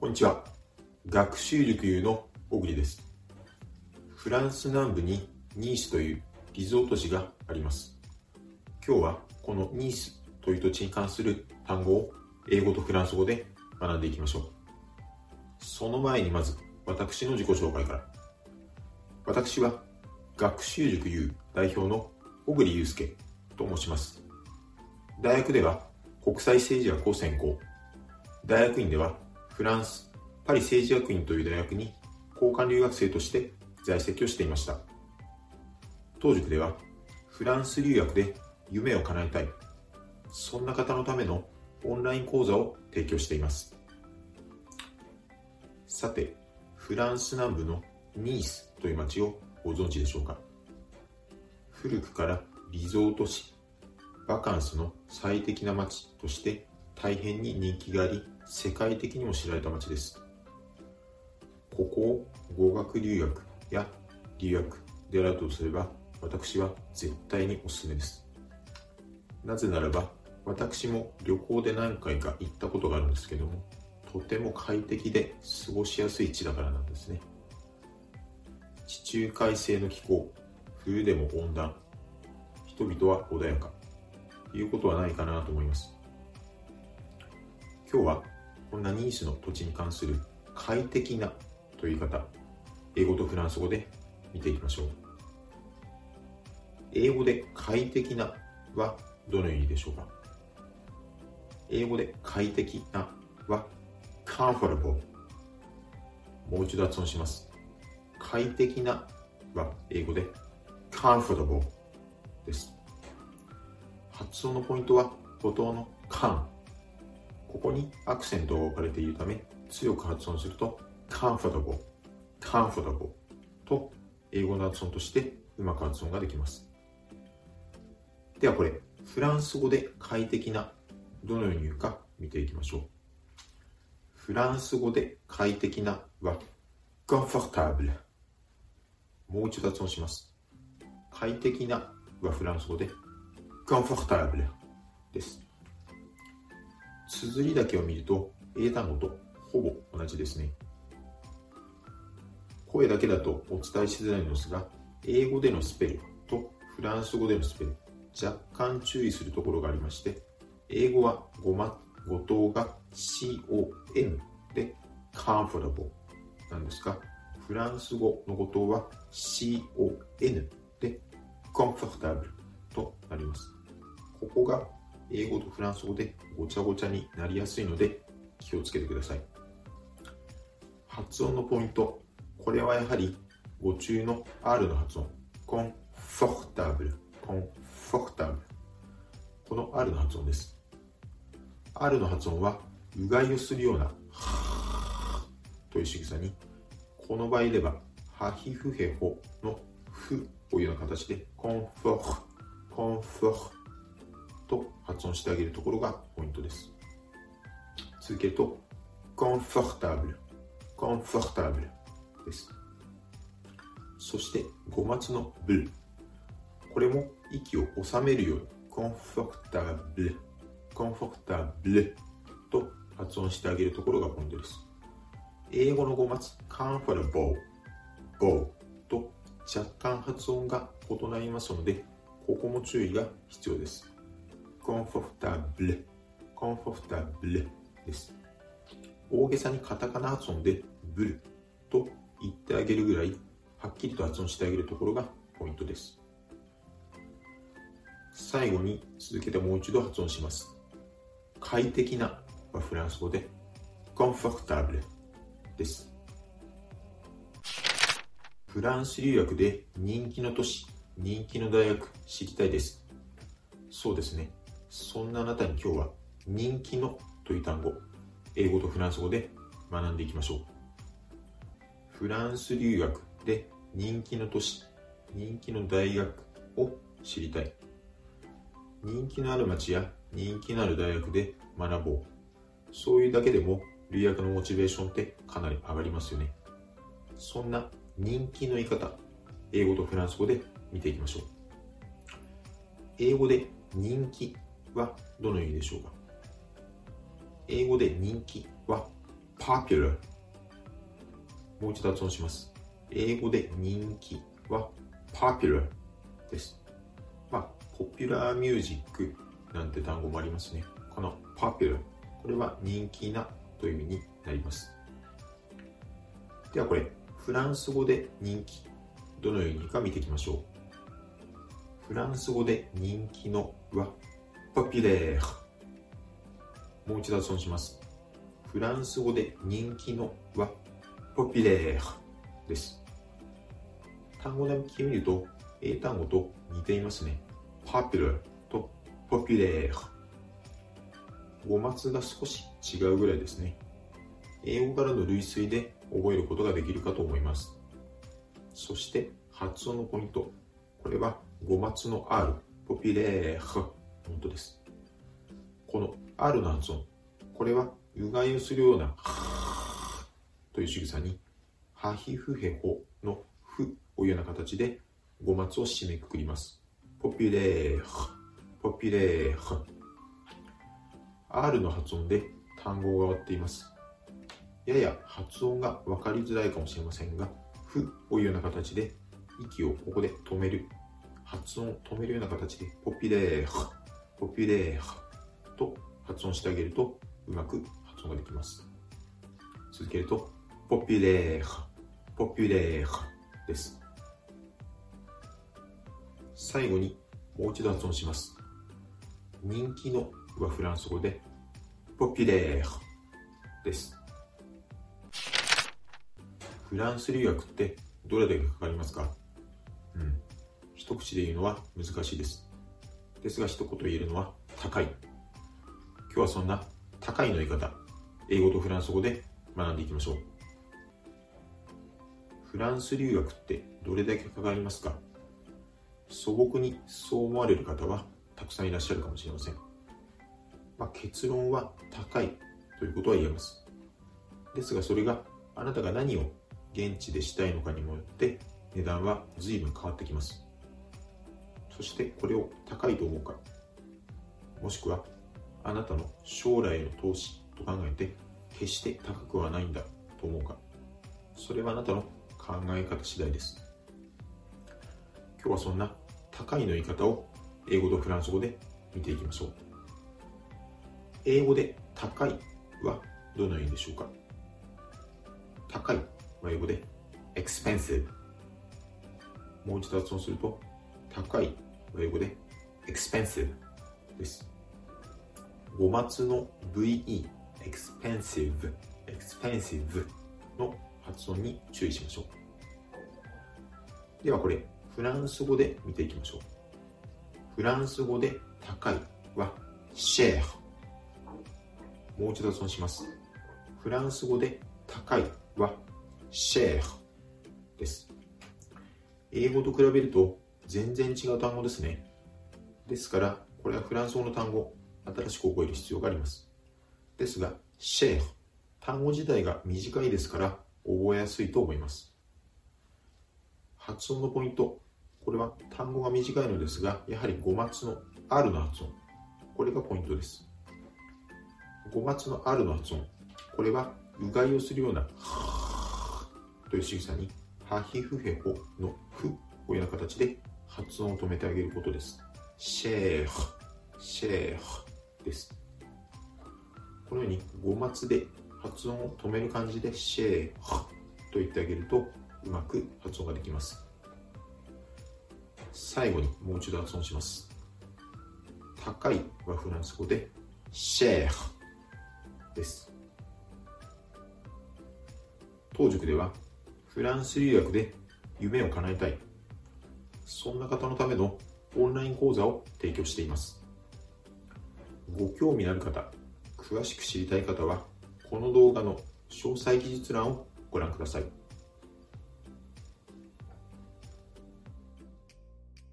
こんにちは。学習塾優の小栗です。フランス南部にニースというリゾート地があります。今日はこのニースという土地に関する単語を英語とフランス語で学んでいきましょう。その前にまず私の自己紹介から。私は学習塾優代表の小栗祐介と申します。大学では国際政治学を専攻。大学院ではフランス、パリ政治学院という大学に交換留学生として在籍をしていました。当塾ではフランス留学で夢を叶えたい、そんな方のためのオンライン講座を提供しています。さて、フランス南部のニースという街をご存知でしょうか古くからリゾート地、バカンスの最適な街として大変に人気があり、世界的にも知られた街です。ここを語学留学や留学であるとすれば、私は絶対におすすめです。なぜならば、私も旅行で何回か行ったことがあるんですけども、とても快適で過ごしやすい地だからなんですね。地中海性の気候、冬でも温暖、人々は穏やか、ということはないかなと思います。今日はこんなニースの土地に関する快適なという言い方、英語とフランス語で見ていきましょう。英語で快適なはどのようにでしょうか？英語で快適なは comfortable もう一度発音します。快適なは英語で comfortable です。発音のポイントは冒頭の c ここにアクセントが置かれているため、強く発音すると comfortable, comfortable と英語の発音としてうまく発音ができます。ではこれ、フランス語で快適な、どのように言うか見ていきましょう。フランス語で快適なは comfortable もう一度発音します。快適なはフランス語で comfortable です。綴りだけを見ると英単語とほぼ同じですね。声だけだとお伝えしづらいのですが、英語でのスペルとフランス語でのスペル、若干注意するところがありまして、英語はごま、語頭が COM で comfortable なんですが、フランス語の語頭は CON で comfortable となります。ここが英語とフランス語でごちゃごちゃになりやすいので気をつけてください。発音のポイント。これはやはり語中の R の発音。 confortable。confortable。この R の発音です。R の発音はうがいをするようなという仕草に、この場合では、ハヒフヘホのフというような形で、 confor、confor と発音してあげるところがポイントです。続けると、comfortable, comfortable です。そして、5月の b これも息を収めるように、comfortable, comfortable と発音してあげるところがポイントです。英語の5月、comfortable, bo と若干発音が異なりますので、ここも注意が必要です。Comfortable, comfortable です。大げさにカタカナ発音でブルと言ってあげるぐらいはっきりと発音してあげるところがポイントです。最後に続けてもう一度発音します。快適なはフランス語で comfortable です。フランス留学で人気の都市、人気の大学知りたいです。そうですね。そんなあなたに今日は人気のという単語、英語とフランス語で学んでいきましょう。フランス留学で人気の都市、人気の大学を知りたい。人気のある街や人気のある大学で学ぼう。そういうだけでも留学のモチベーションってかなり上がりますよね。そんな人気の言い方、英語とフランス語で見ていきましょう。英語で人気はどのようにでしょうか？英語で人気は popular もう一度発音します。英語で人気は popular です。まあポピュラーミュージックなんて単語もありますね。この popular これは人気なという意味になります。ではこれフランス語で人気。どのようにか見ていきましょう。フランス語で人気のはポピュレー。もう一度発音します。フランス語で人気のはポピュレーです。単語だけ見ると英単語と似ていますね。popular と populaire 語末が少し違うぐらいですね。英語からの類推で覚えることができるかと思います。そして発音のポイント。これは語末の R ポピュレー。本当です。この R の発音これはうがいをするようなという仕草にハヒフヘホのフをいうような形で語末を締めくくります。 populaire populaire。R の発音で単語が終わっています。やや発音が分かりづらいかもしれませんが、ふをいうような形で息をここで止める。発音を止めるような形で、 populaire。ハ、 populaire と発音してあげるとうまく発音ができます。続けると、populaire、populaire です。最後にもう一度発音します。人気のはフランス語で、 populaire です。フランス留学ってどれだけかかりますか？うん。一口で言うのは難しいです。ですが一言言えるのは高い。今日はそんな高いの言い方、英語とフランス語で学んでいきましょう。フランス留学ってどれだけかかりますか？素朴にそう思われる方はたくさんいらっしゃるかもしれません。まあ、結論は高いということは言えます。ですがそれがあなたが何を現地でしたいのかにもよって値段は随分変わってきますそしてこれを高いと思うかもしくはあなたの将来への投資と考えて決して高くはないんだと思うかそれはあなたの考え方次第です。今日はそんな高いの言い方を英語とフランス語で見ていきましょう。英語で高いはどのようにでしょうか？高いは英語で expensive もう一度発音すると高い英語で expensive です。語末の VE expensive expensive の発音に注意しましょう。ではこれフランス語で見ていきましょう。フランス語で高いは share もう一度発音します。フランス語で高いはシェーです。英語と比べると全然違う単語ですね。ですから、これはフランス語の単語、新しく覚える必要があります。ですが、シェー単語自体が短いですから覚えやすいと思います。発音のポイント、これは単語が短いのですが、やはり語末の R の発音、これがポイントです。語末の R の発音、これはうがいをするようなという仕草に、ハヒフヘホのフをいうような形で発音を止めてあげることです。シェーフ、シェーフです。このように語末で発音を止める感じでシェーフと言ってあげるとうまく発音ができます。最後にもう一度発音します。高いはフランス語でシェーフです。当塾ではフランス留学で夢を叶えたい。そんな方のためのオンライン講座を提供しています。ご興味のある方、詳しく知りたい方は、この動画の詳細記述欄をご覧ください。